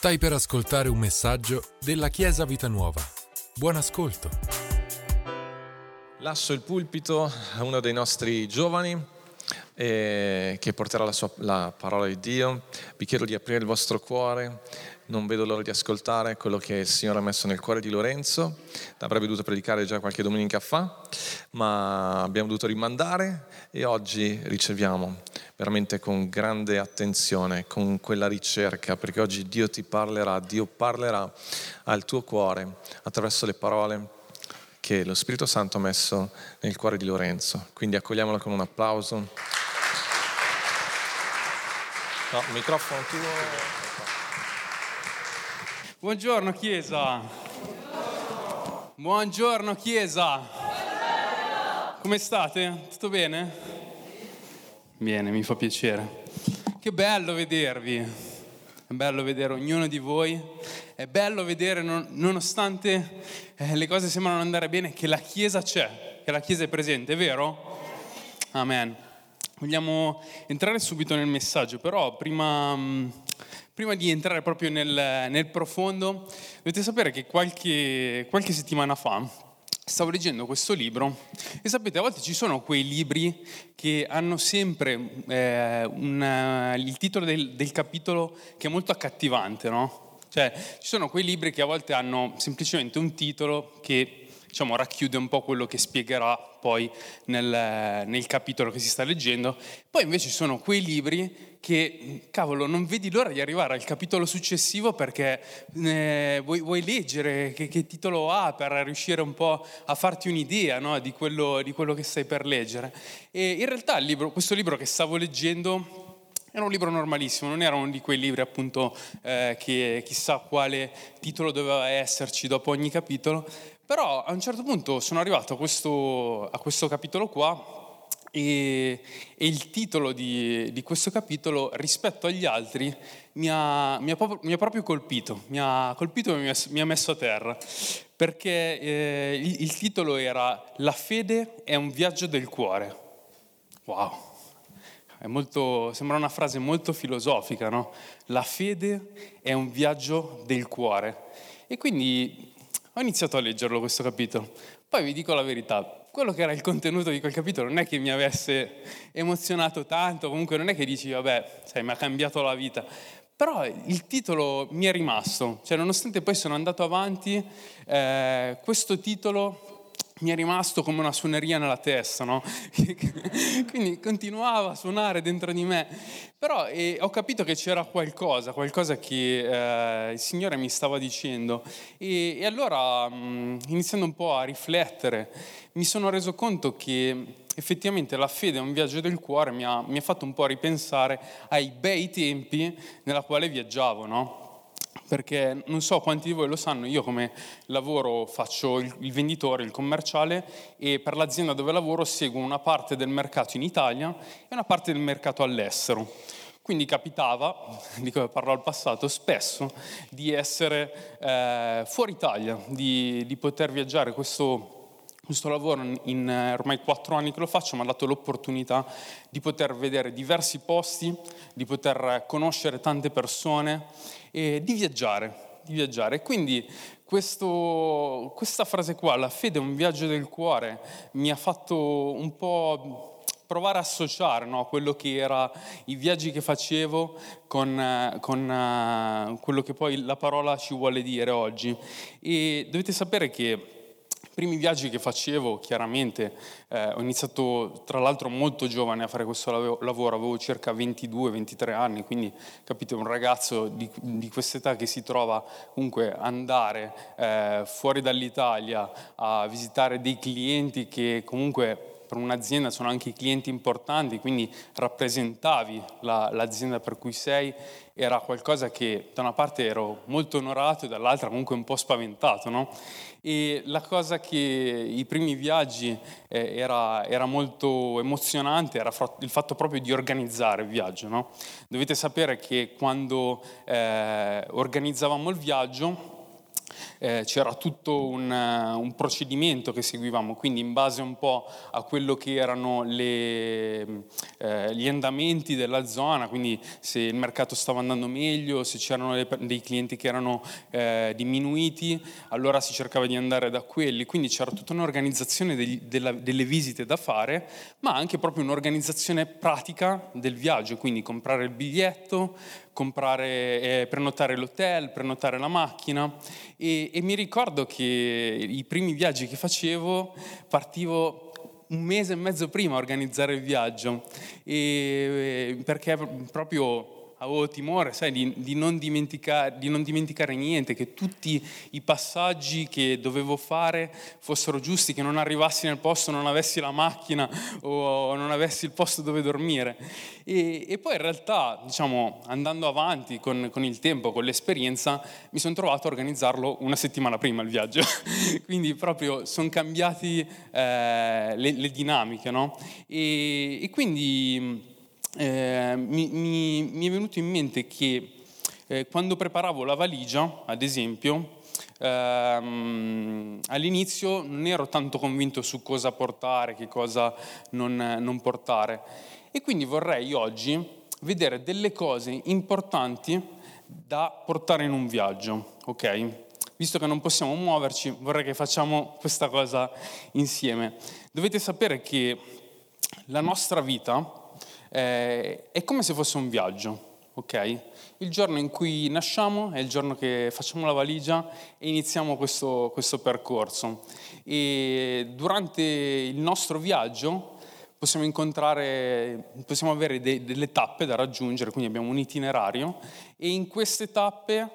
Stai per ascoltare un messaggio della Chiesa Vita Nuova. Buon ascolto. Lascio il pulpito a uno dei nostri giovani eh, che porterà la, sua, la parola di Dio. Vi chiedo di aprire il vostro cuore. Non vedo l'ora di ascoltare quello che il Signore ha messo nel cuore di Lorenzo. L'avrebbe dovuto predicare già qualche domenica fa, ma abbiamo dovuto rimandare e oggi riceviamo veramente con grande attenzione, con quella ricerca, perché oggi Dio ti parlerà, Dio parlerà al tuo cuore attraverso le parole che lo Spirito Santo ha messo nel cuore di Lorenzo. Quindi accogliamolo con un applauso. No, microfono tuo. Buongiorno Chiesa. Buongiorno Chiesa. Come state? Tutto bene? Bene, mi fa piacere. Che bello vedervi. È bello vedere ognuno di voi. È bello vedere, non, nonostante eh, le cose sembrano andare bene, che la Chiesa c'è, che la Chiesa è presente, è vero? Amen. Vogliamo entrare subito nel messaggio, però prima... Mh, Prima di entrare proprio nel, nel profondo, dovete sapere che qualche, qualche settimana fa stavo leggendo questo libro e sapete, a volte ci sono quei libri che hanno sempre eh, una, il titolo del, del, capitolo che è molto accattivante, no? Cioè, ci sono quei libri che a volte hanno semplicemente un titolo che diciamo, racchiude un po' quello che spiegherà poi nel, nel, capitolo che si sta leggendo. Poi invece sono quei libri che, cavolo, non vedi l'ora di arrivare al capitolo successivo perché eh, vuoi, vuoi, leggere che, che, titolo ha per riuscire un po' a farti un'idea no, di, quello, di, quello, che stai per leggere. E in realtà libro, questo libro che stavo leggendo era un libro normalissimo, non era uno di quei libri appunto eh, che chissà quale titolo doveva esserci dopo ogni capitolo, però a un certo punto sono arrivato a questo, a questo capitolo qua e, e il titolo di, di, questo capitolo rispetto agli altri mi ha, mi ha, mi ha proprio, colpito, mi ha colpito e mi ha, mi messo a terra, perché eh, il, il titolo era La fede è un viaggio del cuore. Wow. Molto, sembra una frase molto filosofica, no? La fede è un viaggio del cuore. E quindi ho iniziato a leggerlo questo capitolo. Poi vi dico la verità, quello che era il contenuto di quel capitolo non è che mi avesse emozionato tanto, comunque non è che dici, vabbè, sai, mi ha cambiato la vita. Però il titolo mi è rimasto, cioè nonostante poi sono andato avanti, eh, questo titolo mi è rimasto come una suoneria nella testa, no? Quindi continuava a suonare dentro di me. Però eh, ho capito che c'era qualcosa, qualcosa che eh, il Signore mi stava dicendo. E, e allora, mh, mm, iniziando un po' a riflettere, mi sono reso conto che effettivamente la fede è un viaggio del cuore, mi ha, mi ha fatto un po' ripensare ai bei tempi nella quale viaggiavo, no? Perché non so quanti di voi lo sanno, io come lavoro faccio il, venditore, il commerciale e per l'azienda dove lavoro seguo una parte del mercato in Italia e una parte del mercato all'estero. Quindi capitava, di come parlo al passato, spesso di essere eh, fuori Italia, di, di poter viaggiare. Questo questo lavoro in ormai quattro anni che lo faccio mi ha dato l'opportunità di poter vedere diversi posti, di poter conoscere tante persone e di viaggiare. Di viaggiare. Quindi questo, questa frase qua, la fede è un viaggio del cuore, mi ha fatto un po' provare a associare no, quello che erano i viaggi che facevo con, con uh, quello che poi la parola ci vuole dire oggi. E dovete sapere che primi viaggi che facevo, chiaramente, eh, ho iniziato tra l'altro molto giovane a fare questo lavoro, avevo circa 22-23 anni, quindi capite, un ragazzo di, di quest'età che si trova comunque andare eh, fuori dall'Italia a visitare dei clienti che comunque per un'azienda sono anche clienti importanti, quindi rappresentavi la, l'azienda per cui sei, era qualcosa che da una parte ero molto onorato e dall'altra comunque un po' spaventato. No? E la cosa che i primi viaggi eh, era, era, molto emozionante era il fatto proprio di organizzare il viaggio. No? Dovete sapere che quando eh, organizzavamo il viaggio, eh, c'era tutto un, un, procedimento che seguivamo, quindi in base un po' a quello che erano le, eh, gli andamenti della zona, quindi se il mercato stava andando meglio, se c'erano dei clienti che erano eh, diminuiti, allora si cercava di andare da quelli, quindi c'era tutta un'organizzazione degli, della, delle visite da fare, ma anche proprio un'organizzazione pratica del viaggio, quindi comprare il biglietto, comprare, eh, prenotare l'hotel, prenotare la macchina e, e mi ricordo che i primi viaggi che facevo partivo un mese e mezzo prima a organizzare il viaggio. E, perché proprio avevo timore, sai, di, di, non di, non dimenticare niente, che tutti i passaggi che dovevo fare fossero giusti, che non arrivassi nel posto, non avessi la macchina o non avessi il posto dove dormire. E, e poi in realtà, diciamo, andando avanti con, con il tempo, con l'esperienza, mi sono trovato a organizzarlo una settimana prima il viaggio. Quindi proprio sono cambiati eh, le, le, dinamiche, no? E, e quindi eh, mi, mi, mi, è venuto in mente che eh, quando preparavo la valigia, ad esempio, ehm, all'inizio non ero tanto convinto su cosa portare, che cosa non, non portare. E quindi vorrei oggi vedere delle cose importanti da portare in un viaggio, ok? Visto che non possiamo muoverci, vorrei che facciamo questa cosa insieme. Dovete sapere che la nostra vita eh, è come se fosse un viaggio, ok? Il giorno in cui nasciamo è il giorno che facciamo la valigia e iniziamo questo, questo percorso. E durante il nostro viaggio possiamo incontrare, possiamo avere de, delle tappe da raggiungere, quindi abbiamo un itinerario e in queste tappe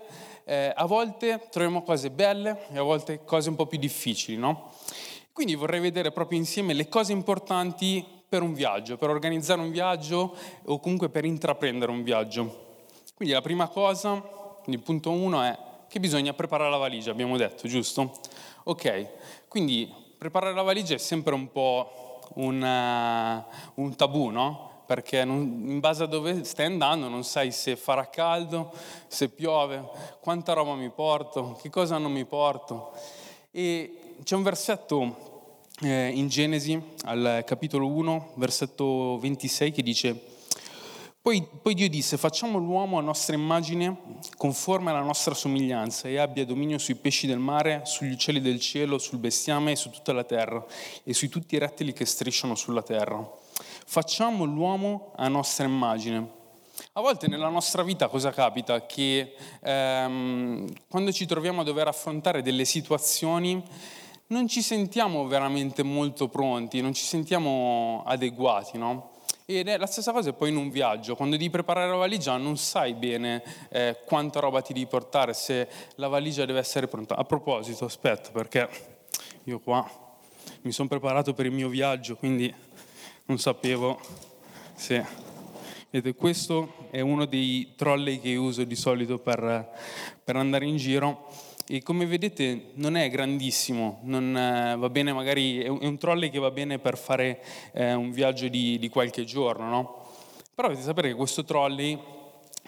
eh, a volte troviamo cose belle e a volte cose un po' più difficili, no? Quindi vorrei vedere proprio insieme le cose importanti per un viaggio, per organizzare un viaggio o comunque per intraprendere un viaggio. Quindi la prima cosa, il punto uno è che bisogna preparare la valigia, abbiamo detto, giusto? Ok, quindi preparare la valigia è sempre un po' un, uh, un tabù, no? perché non, in base a dove stai andando non sai se farà caldo, se piove, quanta roba mi porto, che cosa non mi porto. E c'è un versetto eh, in Genesi, al capitolo 1, versetto 26, che dice, poi, poi, Dio disse, facciamo l'uomo a nostra immagine, conforme alla nostra somiglianza, e abbia dominio sui pesci del mare, sugli uccelli del cielo, sul bestiame e su tutta la terra, e sui tutti i rettili che strisciano sulla terra. Facciamo l'uomo a nostra immagine. A volte nella nostra vita cosa capita? Che ehm, quando ci troviamo a dover affrontare delle situazioni, non ci sentiamo veramente molto pronti, non ci sentiamo adeguati, no? Ed è la stessa cosa poi in un viaggio, quando devi preparare la valigia non sai bene eh, quanta roba ti devi portare, se la valigia deve essere pronta. A proposito, aspetta, perché io qua mi sono preparato per il mio viaggio, quindi non sapevo se... Vedete, questo è uno dei trolley che uso di solito per, per andare in giro e come vedete non è grandissimo, non eh, va bene magari, è un, trolley che va bene per fare eh, un viaggio di, di qualche giorno, no? Però dovete sapere che questo trolley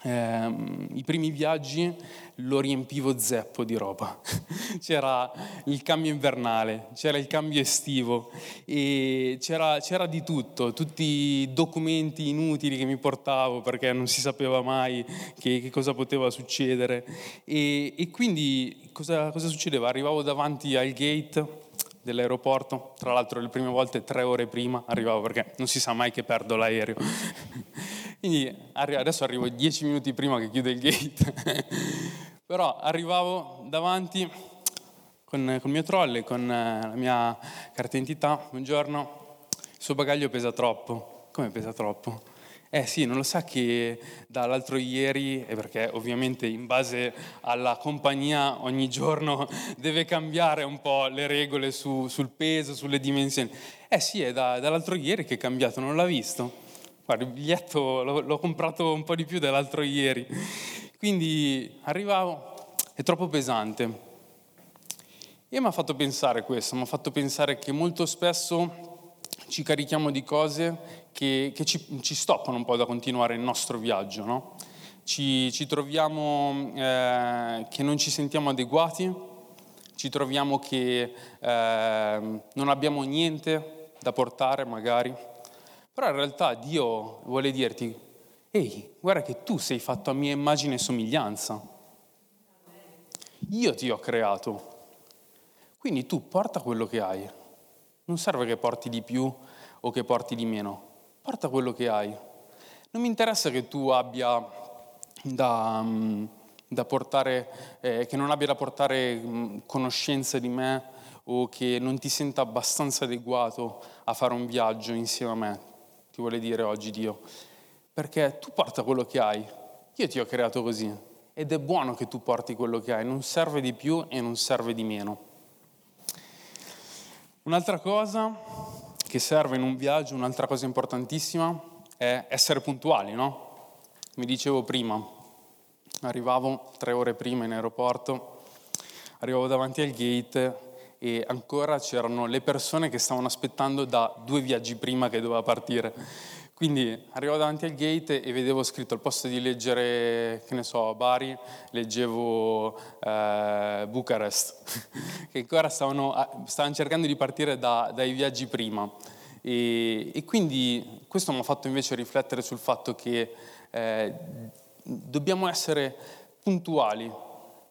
eh, i primi viaggi lo riempivo zeppo di roba. c'era il cambio invernale, c'era il cambio estivo e c'era, c'era, di tutto, tutti i documenti inutili che mi portavo perché non si sapeva mai che, che cosa poteva succedere. E, e quindi cosa, cosa succedeva? Arrivavo davanti al gate dell'aeroporto, tra l'altro le prime volte tre ore prima arrivavo perché non si sa mai che perdo l'aereo. Quindi adesso arrivo dieci minuti prima che chiude il gate, però arrivavo davanti con, il mio trolley, con la mia carta d'identità, buongiorno, il suo bagaglio pesa troppo. Come pesa troppo? Eh sì, non lo sa che dall'altro ieri, perché ovviamente in base alla compagnia ogni giorno deve cambiare un po' le regole su, sul peso, sulle dimensioni. Eh sì, è da, dall'altro ieri che è cambiato, non l'ha visto? Guarda, il biglietto l'ho, l'ho comprato un po' di più dell'altro ieri. Quindi arrivavo, è troppo pesante. E mi ha fatto pensare questo, mi ha fatto pensare che molto spesso ci carichiamo di cose che, che ci, ci, stoppano un po' da continuare il nostro viaggio, no? ci, ci, troviamo eh, che non ci sentiamo adeguati ci troviamo che eh, non abbiamo niente da portare magari, però in realtà Dio vuole dirti, ehi, guarda che tu sei fatto a mia immagine e somiglianza. Io ti ho creato. Quindi tu porta quello che hai. Non serve che porti di più o che porti di meno. Porta quello che hai. Non mi interessa che tu abbia da, mm, da portare, eh, che non abbia da portare mm, conoscenze di me o che non ti senta abbastanza adeguato a fare un viaggio insieme a me, ti vuole dire oggi Dio. Perché tu porta quello che hai. Io ti ho creato così. Ed è buono che tu porti quello che hai, non serve di più e non serve di meno. Un'altra cosa che serve in un viaggio, un'altra cosa importantissima, è essere puntuali, no? Mi dicevo prima, arrivavo tre ore prima in aeroporto, arrivavo davanti al gate e ancora c'erano le persone che stavano aspettando da due viaggi prima che doveva partire. Quindi arrivavo davanti al gate e vedevo scritto al posto di leggere, che ne so, Bari, leggevo eh, Bucarest, che ancora stavano, stavano, cercando di partire da, dai viaggi prima. E, e, quindi questo mi ha fatto invece riflettere sul fatto che eh, dobbiamo essere puntuali,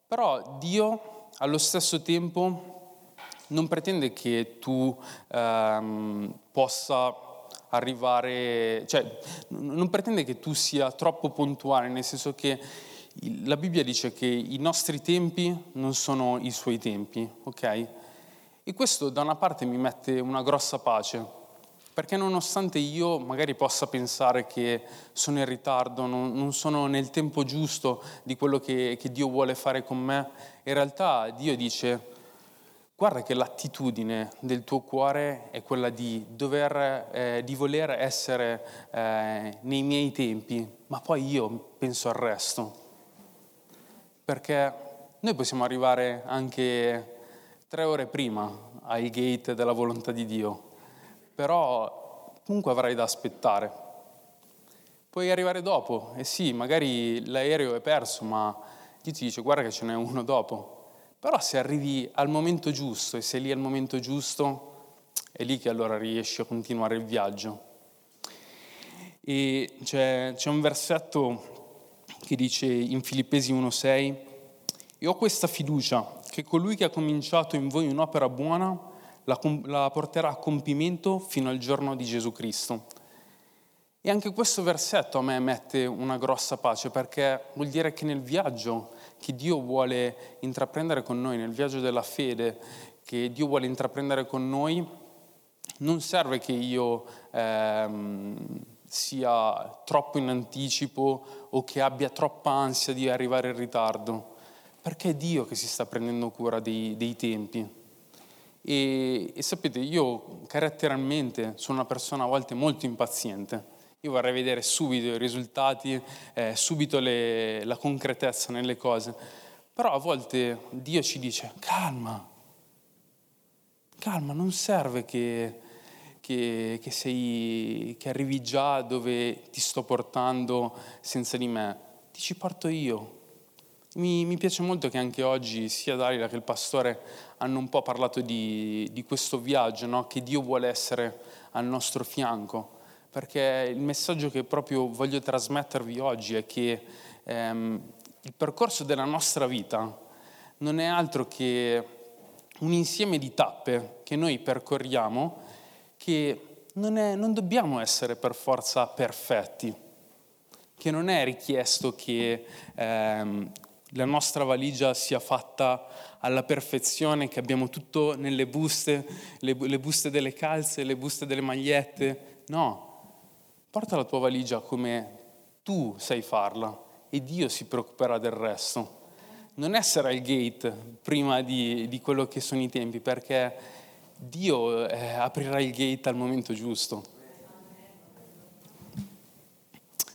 però Dio allo stesso tempo non pretende che tu ehm, possa arrivare, cioè non pretende che tu sia troppo puntuale, nel senso che la Bibbia dice che i nostri tempi non sono i suoi tempi, ok? E questo da una parte mi mette una grossa pace, perché nonostante io magari possa pensare che sono in ritardo, non, non sono nel tempo giusto di quello che, che Dio vuole fare con me, in realtà Dio dice guarda che l'attitudine del tuo cuore è quella di, dover, eh, di voler essere eh, nei miei tempi, ma poi io penso al resto. Perché noi possiamo arrivare anche tre ore prima ai gate della volontà di Dio, però comunque avrai da aspettare. Puoi arrivare dopo, e sì, magari l'aereo è perso, ma Dio ti dice guarda che ce n'è uno dopo però se arrivi al momento giusto e sei lì al momento giusto, è lì che allora riesci a continuare il viaggio. E c'è, c'è un versetto che dice in Filippesi 1:6, e ho questa fiducia che colui che ha cominciato in voi un'opera buona la, la porterà a compimento fino al giorno di Gesù Cristo. E anche questo versetto a me mette una grossa pace perché vuol dire che nel viaggio che Dio vuole intraprendere con noi, nel viaggio della fede che Dio vuole intraprendere con noi, non serve che io ehm, sia troppo in anticipo o che abbia troppa ansia di arrivare in ritardo, perché è Dio che si sta prendendo cura dei, dei tempi. E, e sapete, io caratterialmente sono una persona a volte molto impaziente io vorrei vedere subito i risultati, eh, subito le, la concretezza nelle cose. Però a volte Dio ci dice, calma, calma, non serve che, che, che, sei, che arrivi già dove ti sto portando senza di me, ti ci porto io. Mi, mi, piace molto che anche oggi sia Dalila che il pastore hanno un po' parlato di, di questo viaggio, no? che Dio vuole essere al nostro fianco perché il messaggio che proprio voglio trasmettervi oggi è che ehm, il percorso della nostra vita non è altro che un insieme di tappe che noi percorriamo che non, è, non dobbiamo essere per forza perfetti, che non è richiesto che ehm, la nostra valigia sia fatta alla perfezione, che abbiamo tutto nelle buste, le, le buste delle calze, le buste delle magliette. No, porta la tua valigia come tu sai farla e Dio si preoccuperà del resto. Non essere al gate prima di, di quello che sono i tempi, perché Dio eh, aprirà il gate al momento giusto.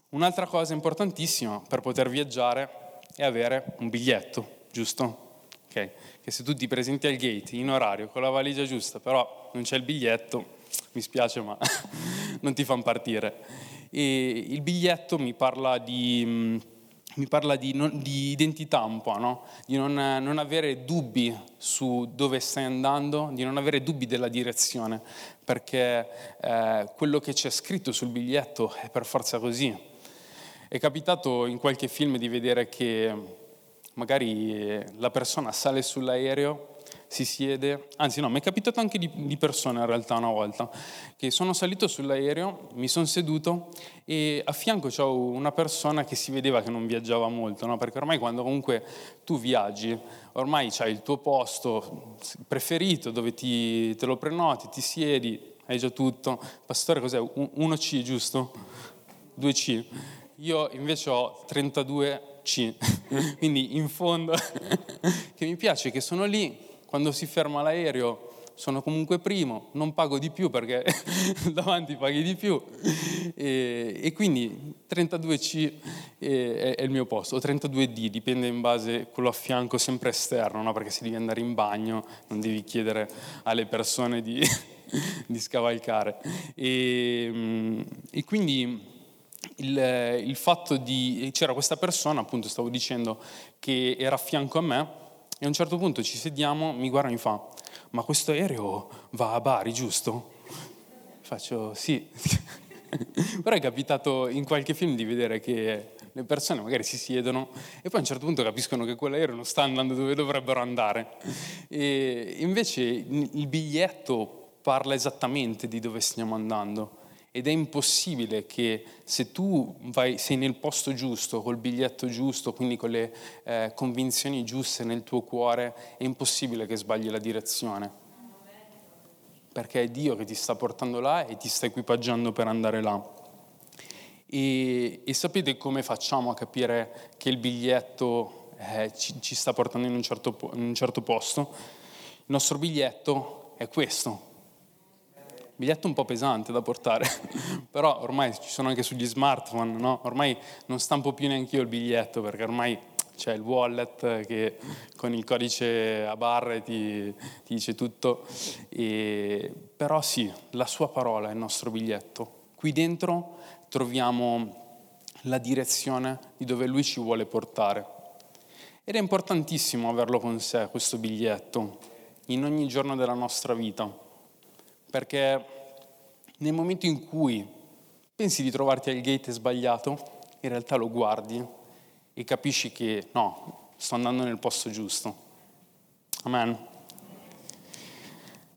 Un'altra cosa importantissima per poter viaggiare è avere un biglietto, giusto? Okay. Che se tu ti presenti al gate in orario con la valigia giusta, però non c'è il biglietto, mi spiace ma non ti fanno partire. E il biglietto mi parla di, mm, mi parla di, non, di, identità un po', no? di non, non, avere dubbi su dove stai andando, di non avere dubbi della direzione, perché eh, quello che c'è scritto sul biglietto è per forza così. È capitato in qualche film di vedere che magari la persona sale sull'aereo si siede, anzi no, mi è capitato anche di, di, persone in realtà una volta, che sono salito sull'aereo, mi sono seduto e a fianco c'ho una persona che si vedeva che non viaggiava molto, no? perché ormai quando comunque tu viaggi, ormai c'hai il tuo posto preferito dove ti, te lo prenoti, ti siedi, hai già tutto. Pastore cos'è? 1C giusto? 2C. Io invece ho 32C, quindi in fondo che mi piace che sono lì quando si ferma l'aereo sono comunque primo, non pago di più perché davanti paghi di più e, e quindi 32C è, è, il mio posto, o 32D, dipende in base quello a fianco sempre esterno, no? perché se devi andare in bagno non devi chiedere alle persone di, di scavalcare. E, mm, e quindi il, il fatto di... c'era questa persona, appunto stavo dicendo, che era a fianco a me e a un certo punto ci sediamo, mi guarda e mi fa, ma questo aereo va a Bari, giusto? Faccio, sì. Però è capitato in qualche film di vedere che le persone magari si siedono e poi a un certo punto capiscono che quell'aereo non sta andando dove dovrebbero andare. E invece il biglietto parla esattamente di dove stiamo andando ed è impossibile che se tu vai, sei nel posto giusto, col biglietto giusto, quindi con le eh, convinzioni giuste nel tuo cuore, è impossibile che sbagli la direzione. Perché è Dio che ti sta portando là e ti sta equipaggiando per andare là. E, e sapete come facciamo a capire che il biglietto eh, ci, ci, sta portando in un, certo, in un certo posto? Il nostro biglietto è questo, biglietto un po' pesante da portare, però ormai ci sono anche sugli smartphone, no? ormai non stampo più neanche io il biglietto perché ormai c'è il wallet che con il codice a barre ti, ti dice tutto, e, però sì, la sua parola è il nostro biglietto. Qui dentro troviamo la direzione di dove lui ci vuole portare. Ed è importantissimo averlo con sé, questo biglietto, in ogni giorno della nostra vita perché nel momento in cui pensi di trovarti al gate sbagliato, in realtà lo guardi e capisci che no, sto andando nel posto giusto. Amen.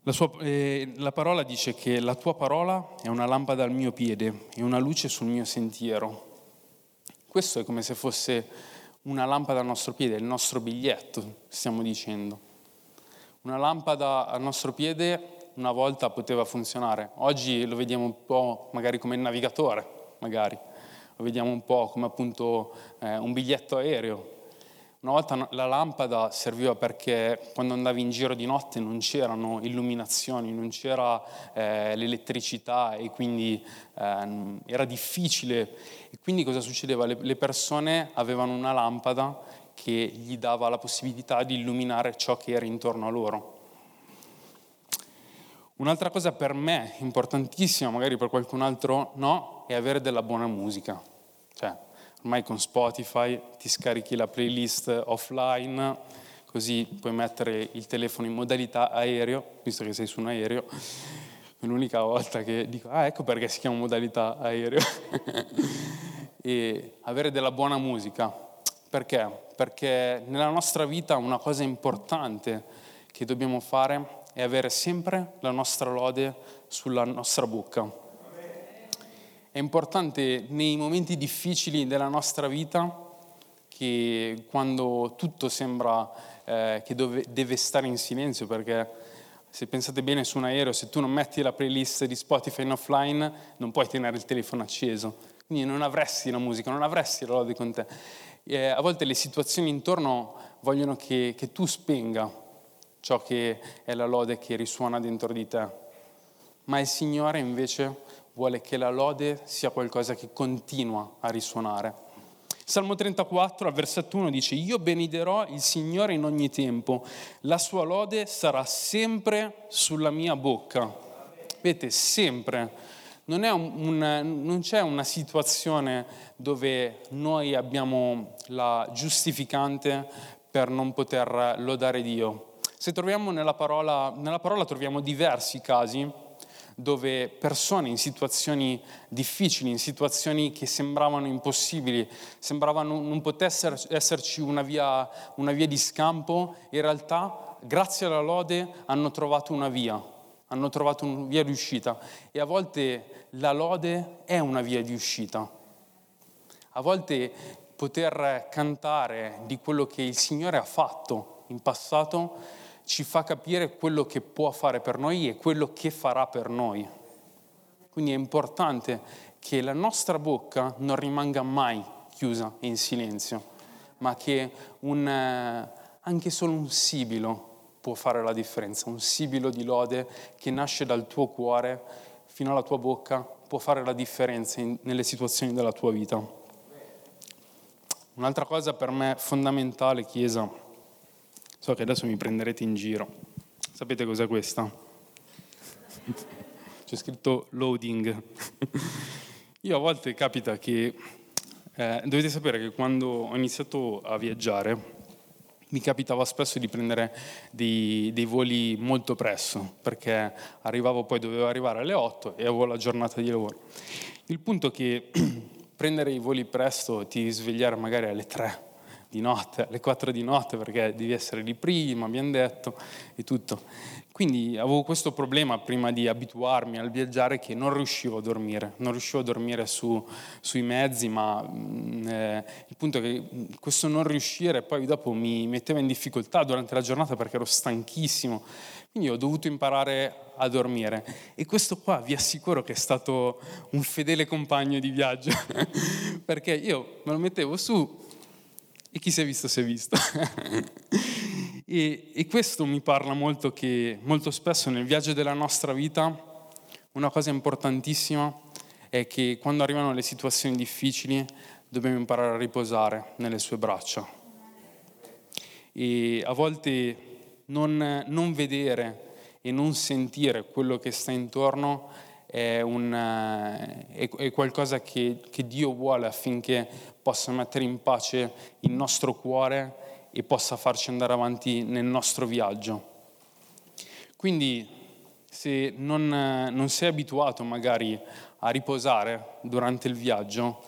La, sua, eh, la, parola dice che la tua parola è una lampada al mio piede e una luce sul mio sentiero. Questo è come se fosse una lampada al nostro piede, il nostro biglietto, stiamo dicendo. Una lampada al nostro piede una volta poteva funzionare. Oggi lo vediamo un po' magari come il navigatore, magari. Lo vediamo un po' come appunto eh, un biglietto aereo. Una volta la lampada serviva perché quando andavi in giro di notte non c'erano illuminazioni, non c'era eh, l'elettricità e quindi eh, era difficile. E quindi cosa succedeva? Le, le persone avevano una lampada che gli dava la possibilità di illuminare ciò che era intorno a loro. Un'altra cosa per me importantissima, magari per qualcun altro no, è avere della buona musica. Cioè, ormai con Spotify ti scarichi la playlist offline, così puoi mettere il telefono in modalità aereo, visto che sei su un aereo. È l'unica volta che dico, ah ecco perché si chiama modalità aereo. e avere della buona musica. Perché? Perché nella nostra vita una cosa importante che dobbiamo fare e avere sempre la nostra lode sulla nostra bocca. È importante nei momenti difficili della nostra vita che quando tutto sembra eh, che dove, deve stare in silenzio, perché se pensate bene su un aereo, se tu non metti la playlist di Spotify in offline, non puoi tenere il telefono acceso. Quindi non avresti la musica, non avresti la lode con te. E a volte le situazioni intorno vogliono che, che tu spenga ciò che è la lode che risuona dentro di te. Ma il Signore invece vuole che la lode sia qualcosa che continua a risuonare. Salmo 34, al versetto 1 dice, io benederò il Signore in ogni tempo, la sua lode sarà sempre sulla mia bocca. Vedete, sempre. Non, un, non, c'è una situazione dove noi abbiamo la giustificante per non poter lodare Dio. Se troviamo nella parola, nella parola troviamo diversi casi dove persone in situazioni difficili, in situazioni che sembravano impossibili, sembravano non potesse esserci una via, una via di scampo, in realtà grazie alla lode hanno trovato una via, hanno trovato una via di uscita e a volte la lode è una via di uscita. A volte poter cantare di quello che il Signore ha fatto in passato ci fa capire quello che può fare per noi e quello che farà per noi. Quindi è importante che la nostra bocca non rimanga mai chiusa in silenzio, ma che un, eh, anche solo un sibilo può fare la differenza, un sibilo di lode che nasce dal tuo cuore fino alla tua bocca può fare la differenza in, nelle situazioni della tua vita. Un'altra cosa per me fondamentale, Chiesa, So che adesso mi prenderete in giro. Sapete cos'è questa? C'è scritto loading. Io a volte capita che eh, dovete sapere che quando ho iniziato a viaggiare mi capitava spesso di prendere dei, dei, voli molto presto perché arrivavo poi dovevo arrivare alle 8 e avevo la giornata di lavoro. Il punto è che prendere i voli presto ti svegliare magari alle 3 di notte, alle 4 di notte, perché devi essere lì prima, abbiamo detto, e tutto. Quindi avevo questo problema prima di abituarmi al viaggiare che non riuscivo a dormire, non riuscivo a dormire su, sui mezzi, ma mm, eh, il punto è che questo non riuscire poi dopo mi metteva in difficoltà durante la giornata perché ero stanchissimo. Quindi ho dovuto imparare a dormire e questo qua vi assicuro che è stato un fedele compagno di viaggio perché io me lo mettevo su e chi si è visto si è visto. e, e, questo mi parla molto che molto spesso nel viaggio della nostra vita una cosa importantissima è che quando arrivano le situazioni difficili dobbiamo imparare a riposare nelle sue braccia. E a volte non, non vedere e non sentire quello che sta intorno è, un, eh, è, è qualcosa che, che Dio vuole affinché possa mettere in pace il nostro cuore e possa farci andare avanti nel nostro viaggio. Quindi se non, non, sei abituato magari a riposare durante il viaggio,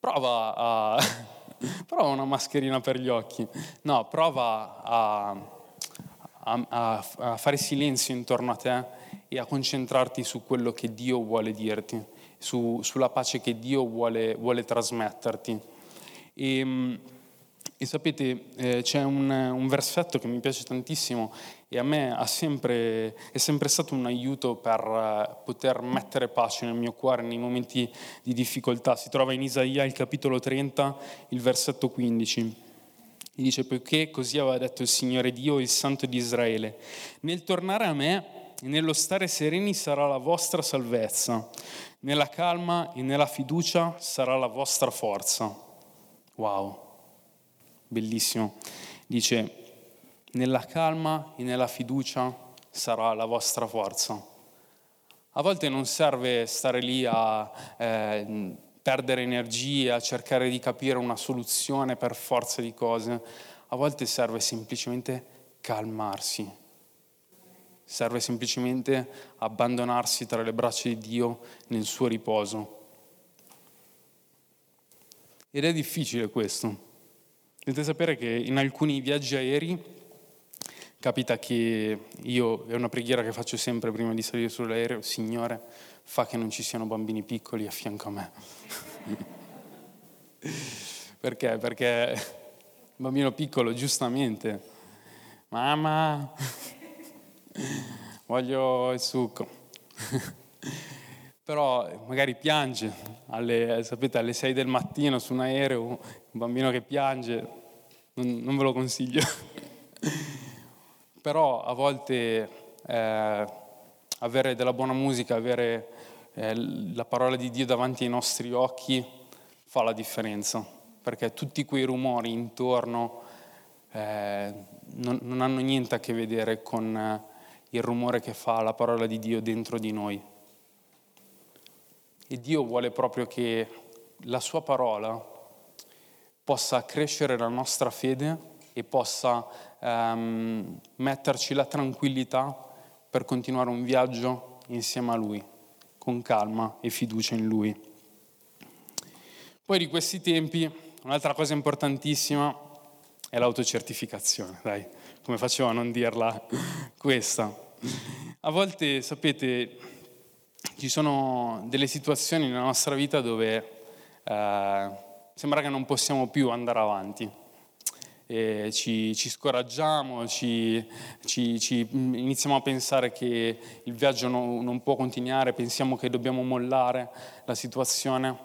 prova, a, prova una mascherina per gli occhi, no, prova a, a, a fare silenzio intorno a te e a concentrarti su quello che Dio vuole dirti, su, sulla pace che Dio vuole, vuole trasmetterti. E, ehm, e sapete, eh, c'è un, un, versetto che mi piace tantissimo e a me sempre, è sempre stato un aiuto per uh, poter mettere pace nel mio cuore nei momenti di difficoltà. Si trova in Isaia, il capitolo 30, il versetto 15. E dice, poiché così aveva detto il Signore Dio, il Santo di Israele, nel tornare a me e nello stare sereni sarà la vostra salvezza, nella calma e nella fiducia sarà la vostra forza. Wow, bellissimo. Dice, nella calma e nella fiducia sarà la vostra forza. A volte non serve stare lì a eh, perdere energie, a cercare di capire una soluzione per forza di cose. A volte serve semplicemente calmarsi serve semplicemente abbandonarsi tra le braccia di Dio nel suo riposo. Ed è difficile questo. Dovete sapere che in alcuni viaggi aerei capita che io, è una preghiera che faccio sempre prima di salire sull'aereo, Signore, fa che non ci siano bambini piccoli a fianco a me. Perché? Perché il bambino piccolo giustamente, mamma, voglio il succo. Però magari piange, alle, sapete, alle 6 del mattino su un aereo, un bambino che piange, non, non ve lo consiglio. Però a volte eh, avere della buona musica, avere eh, la parola di Dio davanti ai nostri occhi fa la differenza, perché tutti quei rumori intorno eh, non, non, hanno niente a che vedere con il rumore che fa la parola di Dio dentro di noi. e Dio vuole proprio che la sua parola possa crescere la nostra fede e possa ehm, metterci la tranquillità per continuare un viaggio insieme a Lui, con calma e fiducia in Lui. Poi di questi tempi, un'altra cosa importantissima è l'autocertificazione, dai, come facevo a non dirla questa? A volte, sapete, ci sono delle situazioni nella nostra vita dove eh, sembra che non possiamo più andare avanti. Ci, ci scoraggiamo, ci, ci, ci, iniziamo a pensare che il viaggio no, non può continuare, pensiamo che dobbiamo mollare la situazione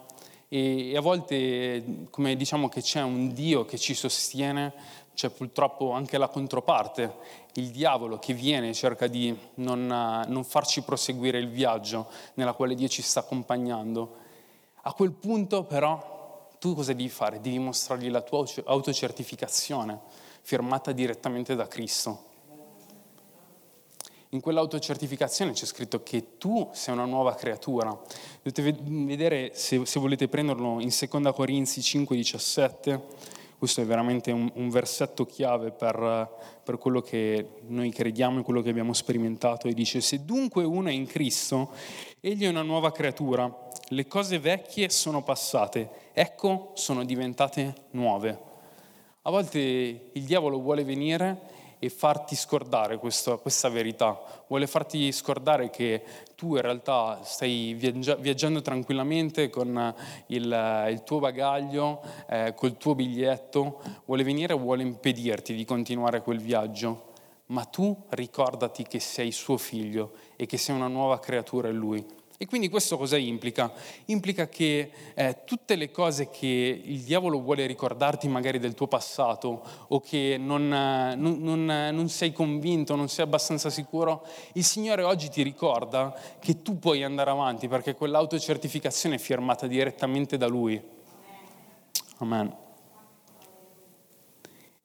e, e a volte come diciamo che c'è un Dio che ci sostiene, c'è purtroppo anche la controparte, il diavolo che viene e cerca di non, non farci proseguire il viaggio nella quale Dio ci sta accompagnando. A quel punto però tu cosa devi fare? Devi mostrargli la tua autocertificazione firmata direttamente da Cristo. In quell'autocertificazione c'è scritto che tu sei una nuova creatura. Dovete vedere, se, se volete prenderlo, in 2 Corinzi 5,17, questo è veramente un, un versetto chiave per, per, quello che noi crediamo e quello che abbiamo sperimentato. E dice, se dunque uno è in Cristo, egli è una nuova creatura, le cose vecchie sono passate, ecco sono diventate nuove. A volte il diavolo vuole venire e farti scordare questo, questa verità, vuole farti scordare che tu in realtà stai viaggia- viaggiando tranquillamente con il, il tuo bagaglio, eh, col tuo biglietto, vuole venire e vuole impedirti di continuare quel viaggio. Ma tu ricordati che sei suo figlio e che sei una nuova creatura in lui e quindi questo cosa implica? Implica che eh, tutte le cose che il diavolo vuole ricordarti magari del tuo passato o che non, non, non, non sei convinto, non sei abbastanza sicuro, il Signore oggi ti ricorda che tu puoi andare avanti perché quell'autocertificazione è firmata direttamente da Lui. Amen.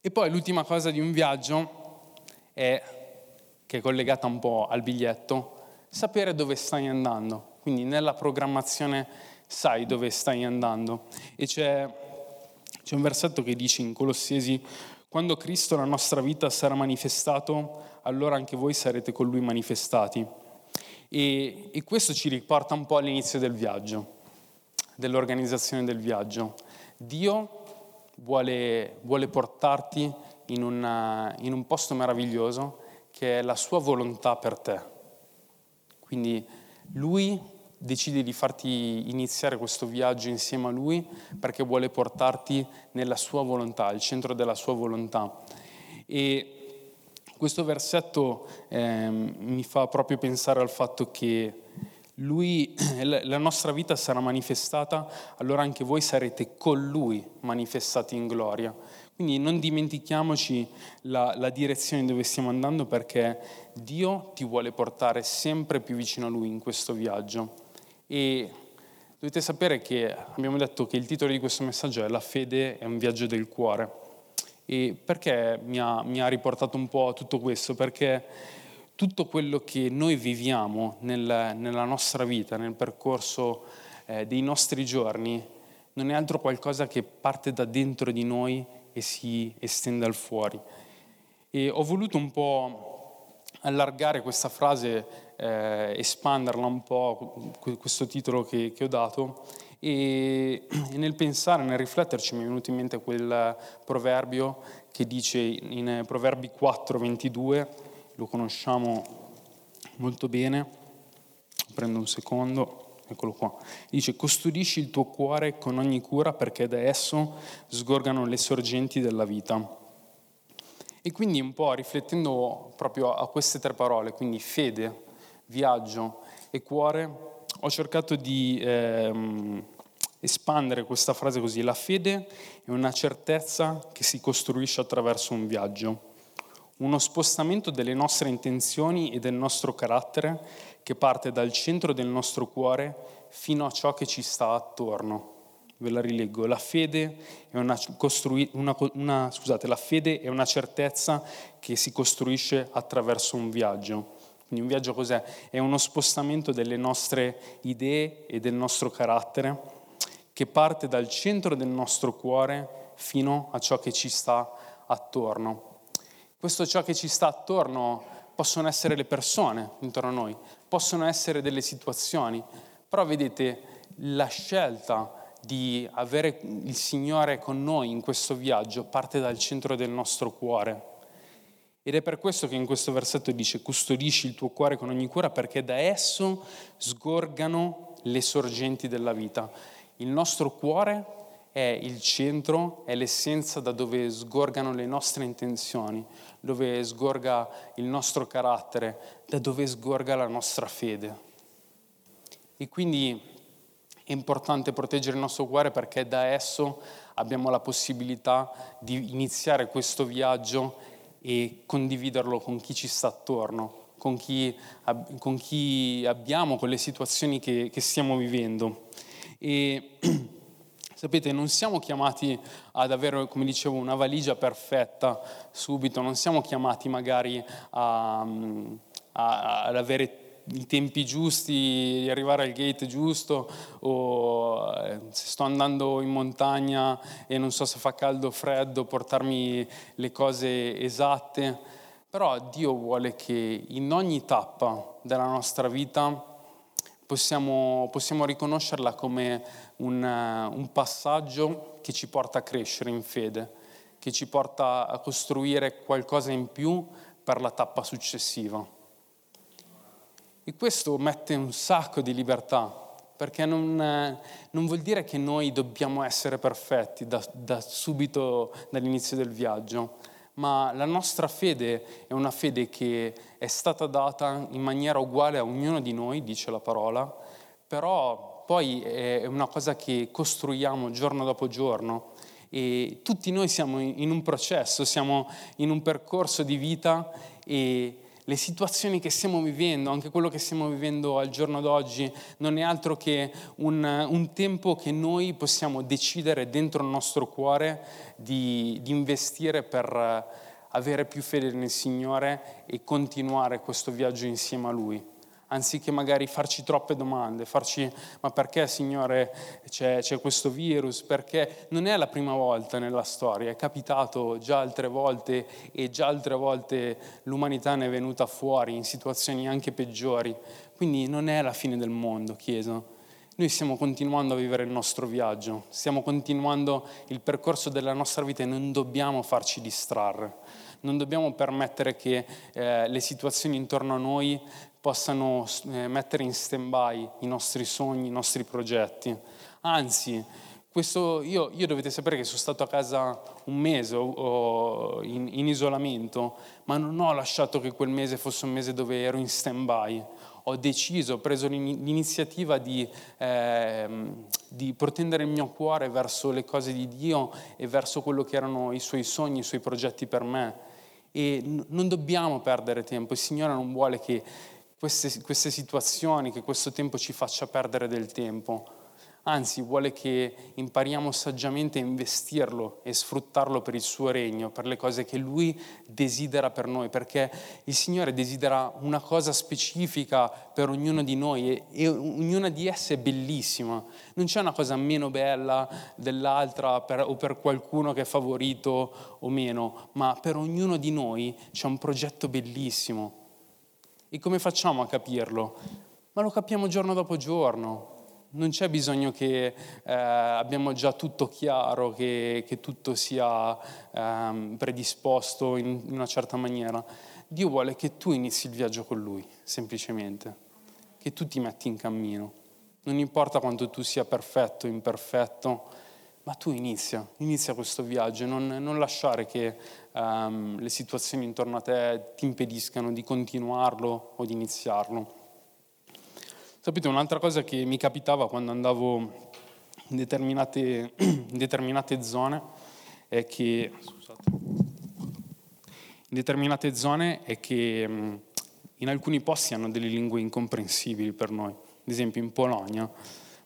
E poi l'ultima cosa di un viaggio è, che è collegata un po' al biglietto, sapere dove stai andando. Quindi nella programmazione sai dove stai andando. E c'è, c'è un versetto che dice in Colossesi, quando Cristo la nostra vita sarà manifestato, allora anche voi sarete con Lui manifestati. E, e questo ci riporta un po' all'inizio del viaggio, dell'organizzazione del viaggio. Dio vuole, vuole portarti in, una, in un posto meraviglioso che è la sua volontà per te. Quindi lui decide di farti iniziare questo viaggio insieme a lui perché vuole portarti nella sua volontà, al centro della sua volontà. E questo versetto eh, mi fa proprio pensare al fatto che lui, la nostra vita sarà manifestata, allora anche voi sarete con lui manifestati in gloria. Quindi non dimentichiamoci la, la, direzione dove stiamo andando perché Dio ti vuole portare sempre più vicino a Lui in questo viaggio. E dovete sapere che abbiamo detto che il titolo di questo messaggio è La fede è un viaggio del cuore. E perché mi ha, mi ha riportato un po' a tutto questo? Perché tutto quello che noi viviamo nel, nella nostra vita, nel percorso eh, dei nostri giorni, non è altro qualcosa che parte da dentro di noi e si estende al fuori. E ho voluto un po' allargare questa frase, eh, espanderla un po', questo titolo che, che ho dato, e, e, nel pensare, nel rifletterci mi è venuto in mente quel proverbio che dice in Proverbi 4, 22, lo conosciamo molto bene, prendo un secondo. Eccolo qua. Dice, custodisci il tuo cuore con ogni cura perché da esso sgorgano le sorgenti della vita. E quindi un po' riflettendo proprio a queste tre parole, quindi fede, viaggio e cuore, ho cercato di ehm, espandere questa frase così. La fede è una certezza che si costruisce attraverso un viaggio, uno spostamento delle nostre intenzioni e del nostro carattere che parte dal centro del nostro cuore fino a ciò che ci sta attorno. Ve la rileggo. La fede è una, costrui- una, una, scusate, la fede è una certezza che si costruisce attraverso un viaggio, Quindi un viaggio cos'è? È uno spostamento delle nostre idee e del nostro carattere che parte dal centro del nostro cuore fino a ciò che ci sta attorno. Questo ciò che ci sta attorno possono essere le persone intorno a noi, possono essere delle situazioni, però vedete la scelta di avere il Signore con noi in questo viaggio parte dal centro del nostro cuore. Ed è per questo che in questo versetto dice custodisci il tuo cuore con ogni cura perché da esso sgorgano le sorgenti della vita. Il nostro cuore è il centro, è l'essenza da dove sgorgano le nostre intenzioni, dove sgorga il nostro carattere, da dove sgorga la nostra fede. E quindi è importante proteggere il nostro cuore perché da esso abbiamo la possibilità di iniziare questo viaggio e condividerlo con chi ci sta attorno, con chi, con chi abbiamo, con le situazioni che, che stiamo vivendo. E sapete, non siamo chiamati ad avere, come dicevo, una valigia perfetta subito, non siamo chiamati magari a, a, ad avere i tempi giusti di arrivare al gate giusto o eh, se sto andando in montagna e non so se fa caldo o freddo, portarmi le cose esatte. Però Dio vuole che in ogni tappa della nostra vita possiamo, possiamo riconoscerla come un, un passaggio che ci porta a crescere in fede, che ci porta a costruire qualcosa in più per la tappa successiva. E questo mette un sacco di libertà, perché non, non vuol dire che noi dobbiamo essere perfetti da, da subito dall'inizio del viaggio, ma la nostra fede è una fede che è stata data in maniera uguale a ognuno di noi, dice la parola, però poi è una cosa che costruiamo giorno dopo giorno e tutti noi siamo in un processo, siamo in un percorso di vita e le situazioni che stiamo vivendo, anche quello che stiamo vivendo al giorno d'oggi, non è altro che un, un tempo che noi possiamo decidere dentro il nostro cuore di, di investire per avere più fede nel Signore e continuare questo viaggio insieme a Lui anziché magari farci troppe domande, farci ma perché Signore c'è, c'è, questo virus? Perché non è la prima volta nella storia, è capitato già altre volte e già altre volte l'umanità ne è venuta fuori in situazioni anche peggiori, quindi non è la fine del mondo, Chiesa. Noi stiamo continuando a vivere il nostro viaggio, stiamo continuando il percorso della nostra vita e non dobbiamo farci distrarre non dobbiamo permettere che eh, le situazioni intorno a noi possano eh, mettere in stand-by i nostri sogni, i nostri progetti. Anzi, questo, io, io, dovete sapere che sono stato a casa un mese o, in, in, isolamento, ma non ho lasciato che quel mese fosse un mese dove ero in stand-by. Ho deciso, ho preso l'iniziativa di, eh, di protendere il mio cuore verso le cose di Dio e verso quello che erano i suoi sogni, i suoi progetti per me. E non dobbiamo perdere tempo, il Signore non vuole che queste, queste situazioni, che questo tempo ci faccia perdere del tempo. Anzi, vuole che impariamo saggiamente a investirlo e sfruttarlo per il suo regno, per le cose che Lui desidera per noi, perché il Signore desidera una cosa specifica per ognuno di noi e, e ognuna di esse è bellissima. Non c'è una cosa meno bella dell'altra per, o per qualcuno che è favorito o meno, ma per ognuno di noi c'è un progetto bellissimo e come facciamo a capirlo? Ma lo capiamo giorno dopo giorno. Non c'è bisogno che eh, abbiamo già tutto chiaro, che, che tutto sia eh, predisposto in, una certa maniera. Dio vuole che tu inizi il viaggio con Lui, semplicemente, che tu ti metti in cammino. Non importa quanto tu sia perfetto imperfetto, ma tu inizia, inizia questo viaggio, non, non lasciare che um, le situazioni intorno a te ti impediscano di continuarlo o di iniziarlo. Sapete, un'altra cosa che mi capitava quando andavo in determinate, in determinate zone è che, scusate, in determinate zone è che um, in alcuni posti hanno delle lingue incomprensibili per noi. Ad esempio in Polonia,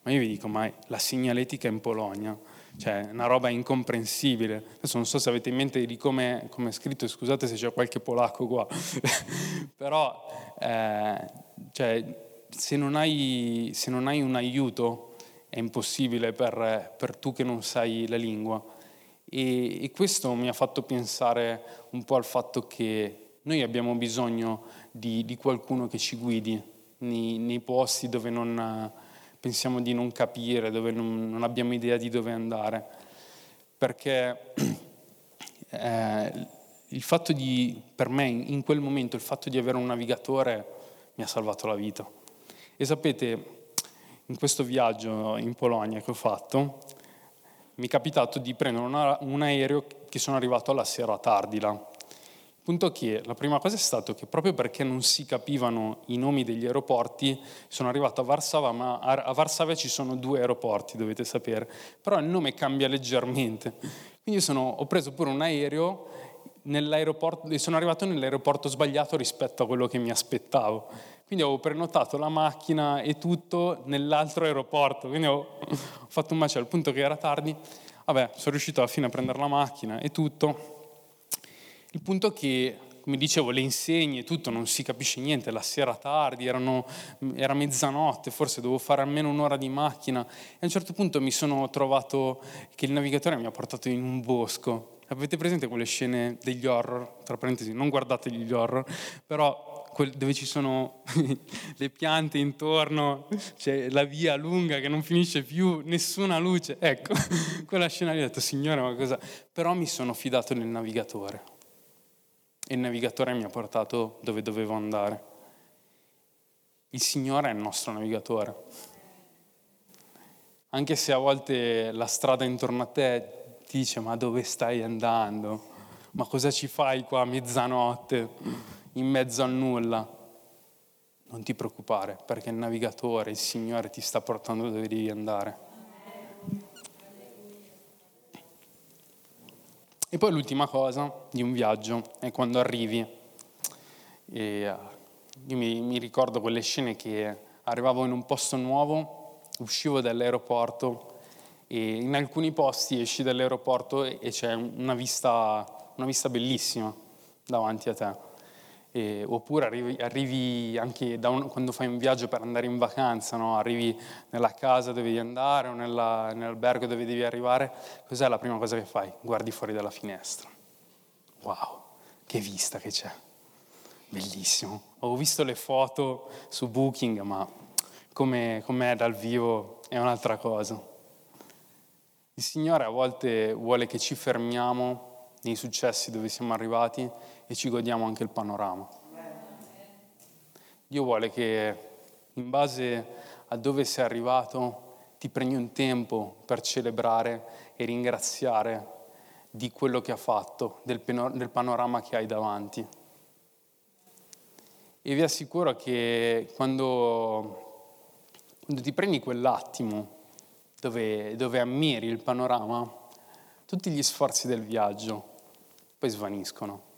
ma io vi dico, ma la segnaletica in Polonia cioè una roba incomprensibile. Adesso non so se avete in mente di come, come è scritto, scusate se c'è qualche polacco qua, però eh, cioè, se, non hai, se non hai un aiuto è impossibile per, per tu che non sai la lingua. E, e, questo mi ha fatto pensare un po' al fatto che noi abbiamo bisogno di, di qualcuno che ci guidi nei, nei posti dove non, pensiamo di non capire, dove non, non abbiamo idea di dove andare. Perché eh, il fatto di, per me, in quel momento, il fatto di avere un navigatore mi ha salvato la vita. E sapete, in questo viaggio in Polonia che ho fatto, mi è capitato di prendere un aereo che sono arrivato alla sera tardi là. Punto che la prima cosa è stato che proprio perché non si capivano i nomi degli aeroporti, sono arrivato a Varsavia, ma a Varsavia ci sono due aeroporti, dovete sapere, però il nome cambia leggermente. Quindi sono, ho preso pure un aereo e sono arrivato nell'aeroporto sbagliato rispetto a quello che mi aspettavo. Quindi avevo prenotato la macchina e tutto nell'altro aeroporto, quindi ho, ho fatto un macello, al punto che era tardi. Vabbè, sono riuscito alla fine a prendere la macchina e tutto. Il punto è che, come dicevo, le insegne, tutto, non si capisce niente, la sera tardi, erano, era mezzanotte, forse dovevo fare almeno un'ora di macchina e a un certo punto mi sono trovato che il navigatore mi ha portato in un bosco. Avete presente quelle scene degli horror? Tra parentesi, non guardate gli horror, però dove ci sono le piante intorno, c'è la via lunga che non finisce più, nessuna luce. Ecco, quella scena lì ho detto, Signore, ma cosa? Però mi sono fidato del navigatore e il navigatore mi ha portato dove dovevo andare. Il Signore è il nostro navigatore. Anche se a volte la strada intorno a te ti dice ma dove stai andando? Ma cosa ci fai qua a mezzanotte, in mezzo al nulla? Non ti preoccupare perché il navigatore, il Signore ti sta portando dove devi andare. E poi l'ultima cosa di un viaggio è quando arrivi. E eh, io mi, mi ricordo quelle scene che arrivavo in un posto nuovo, uscivo dall'aeroporto e in alcuni posti esci dall'aeroporto e c'è una vista, una vista bellissima davanti a te. E, oppure arrivi, arrivi anche un, quando fai un viaggio per andare in vacanza, no? arrivi nella casa dove devi andare o nella, nell'albergo dove devi arrivare, cos'è la prima cosa che fai? Guardi fuori dalla finestra. Wow, che vista che c'è! Bellissimo. Ho visto le foto su Booking, ma come, è dal vivo è un'altra cosa. Il Signore a volte vuole che ci fermiamo nei successi dove siamo arrivati e ci godiamo anche il panorama. Dio vuole che in base a dove sei arrivato ti prendi un tempo per celebrare e ringraziare di quello che ha fatto, del, panorama che hai davanti. E vi assicuro che quando, quando ti prendi quell'attimo dove, dove ammiri il panorama, tutti gli sforzi del viaggio poi svaniscono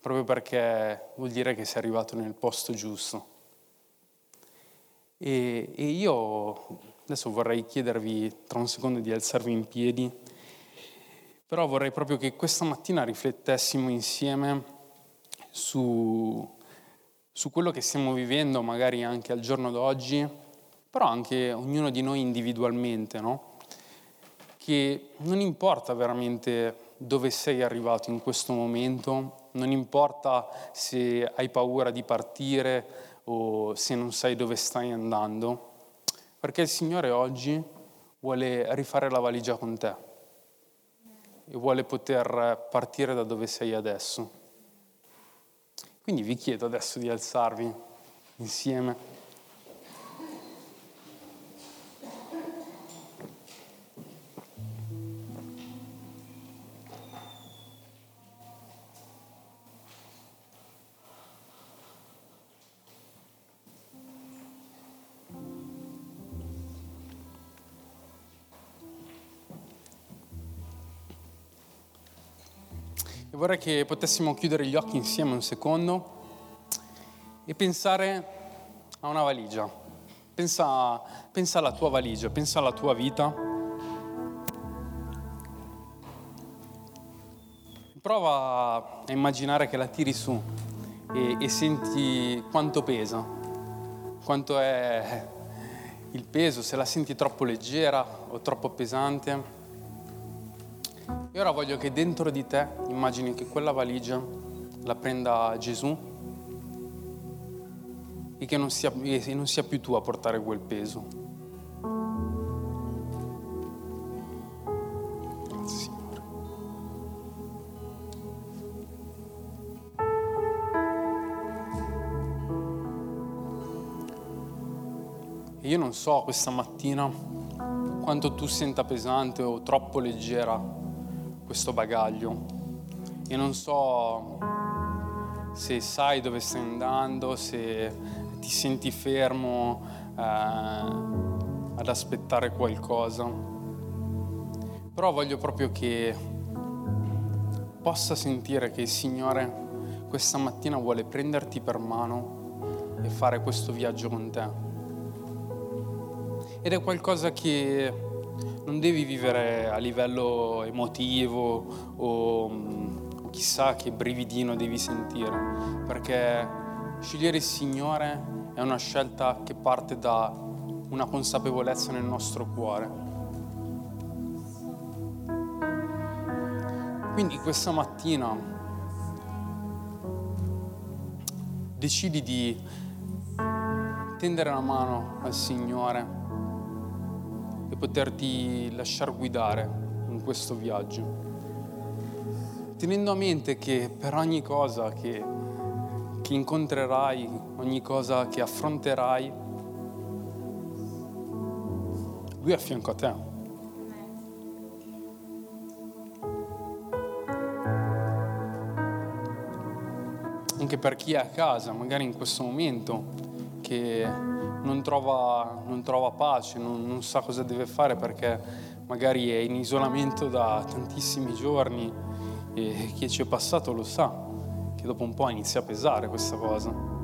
proprio perché vuol dire che sei arrivato nel posto giusto. E, e io adesso vorrei chiedervi tra un secondo di alzarvi in piedi, però vorrei proprio che questa mattina riflettessimo insieme su, su quello che stiamo vivendo, magari anche al giorno d'oggi, però anche ognuno di noi individualmente, no? Che non importa veramente dove sei arrivato in questo momento, non importa se hai paura di partire o se non sai dove stai andando, perché il Signore oggi vuole rifare la valigia con te e vuole poter partire da dove sei adesso. Quindi vi chiedo adesso di alzarvi insieme. Vorrei che potessimo chiudere gli occhi insieme un secondo e pensare a una valigia. Pensa, pensa alla tua valigia, pensa alla tua vita. Prova a immaginare che la tiri su e, e senti quanto pesa, quanto è il peso, se la senti troppo leggera o troppo pesante. E ora voglio che dentro di te immagini che quella valigia la prenda Gesù e che non sia, che non sia più tu a portare quel peso. Grazie Signore. Io non so questa mattina quanto tu senta pesante o troppo leggera questo bagaglio. E non so se sai dove stai andando, se ti senti fermo eh, ad aspettare qualcosa. Però voglio proprio che possa sentire che il Signore questa mattina vuole prenderti per mano e fare questo viaggio con te. Ed è qualcosa che non devi vivere a livello emotivo o, o chissà che brividino devi sentire, perché scegliere il Signore è una scelta che parte da una consapevolezza nel nostro cuore. Quindi questa mattina decidi di tendere la mano al Signore e poterti lasciar guidare in questo viaggio. Tenendo a mente che per ogni cosa che, che incontrerai, ogni cosa che affronterai, Lui è a fianco a te. Anche per chi è a casa, magari in questo momento, che non trova, non trova pace, non, non sa cosa deve fare perché magari è in isolamento da tantissimi giorni e chi ci è passato lo sa, che dopo un po' inizia a pesare questa cosa.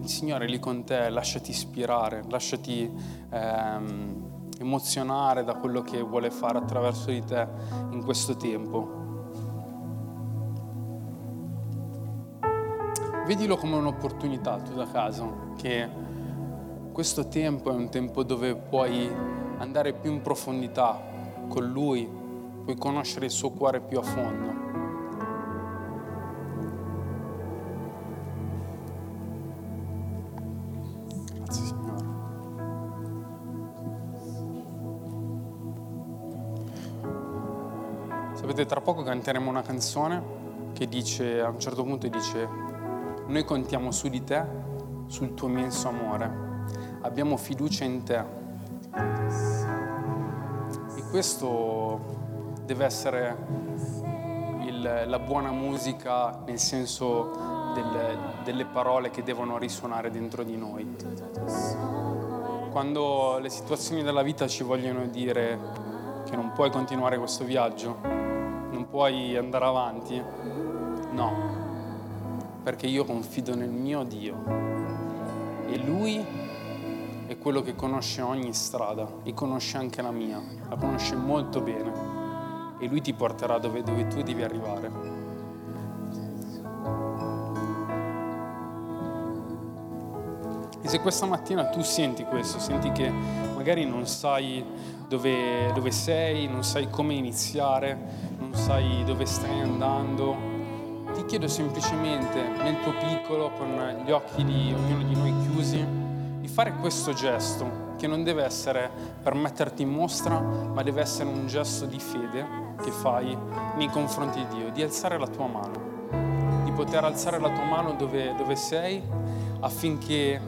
Il Signore è lì con te, lasciati ispirare, lasciati ehm, emozionare da quello che vuole fare attraverso di te in questo tempo. Vedilo come un'opportunità tu da casa, che questo tempo è un tempo dove puoi andare più in profondità con Lui, puoi conoscere il suo cuore più a fondo. Sapete, tra poco canteremo una canzone che dice, a un certo punto dice, noi contiamo su di te, sul tuo immenso amore. Abbiamo fiducia in te. E questo deve essere il, la buona musica nel senso del, delle parole che devono risuonare dentro di noi. Quando le situazioni della vita ci vogliono dire che non puoi continuare questo viaggio, non puoi andare avanti, no, perché io confido nel mio Dio e Lui è quello che conosce ogni strada e conosce anche la mia, la conosce molto bene e Lui ti porterà dove, dove tu devi arrivare. E se questa mattina tu senti questo, senti che magari non sai dove, dove sei, non sai come iniziare, non sai dove stai andando, chiedo semplicemente nel tuo piccolo, con gli occhi di ognuno di noi chiusi, di fare questo gesto che non deve essere per metterti in mostra, ma deve essere un gesto di fede che fai nei confronti di Dio, di alzare la tua mano, di poter alzare la tua mano dove, dove sei affinché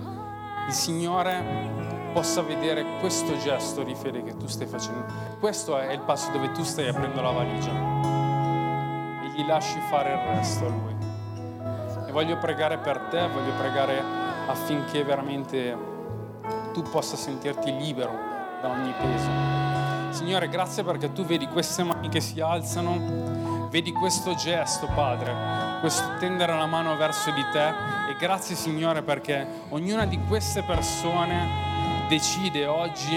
il Signore possa vedere questo gesto di fede che tu stai facendo. Questo è il passo dove tu stai aprendo la valigia gli lasci fare il resto a Lui. E voglio pregare per te, voglio pregare affinché veramente tu possa sentirti libero da ogni peso. Signore, grazie perché tu vedi queste mani che si alzano, Vedi questo gesto, Padre, questo tendere la mano verso di te e grazie Signore perché ognuna di queste persone decide oggi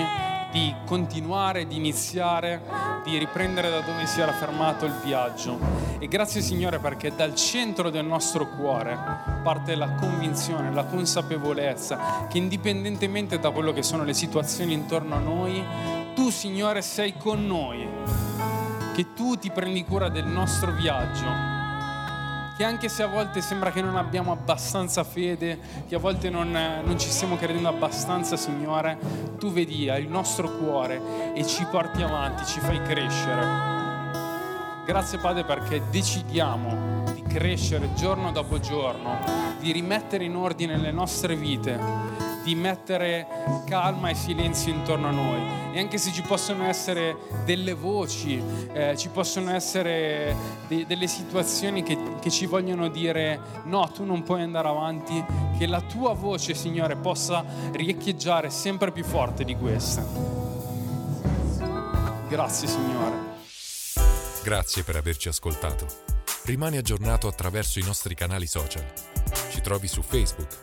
di continuare, di iniziare, di riprendere da dove si era fermato il viaggio. E grazie Signore perché dal centro del nostro cuore parte la convinzione, la consapevolezza che indipendentemente da quello che sono le situazioni intorno a noi, tu Signore sei con noi, che tu ti prendi cura del nostro viaggio che anche se a volte sembra che non abbiamo abbastanza fede, che a volte non, non ci stiamo credendo abbastanza, Signore, tu vedi il nostro cuore e ci porti avanti, ci fai crescere. Grazie Padre perché decidiamo di crescere giorno dopo giorno, di rimettere in ordine le nostre vite di mettere calma e silenzio intorno a noi. E anche se ci possono essere delle voci, eh, ci possono essere de- delle situazioni che, che ci vogliono dire no, tu non puoi andare avanti, che la tua voce, Signore, possa riecheggiare sempre più forte di questa. Grazie, Signore. Grazie per averci ascoltato. Rimani aggiornato attraverso i nostri canali social. Ci trovi su Facebook,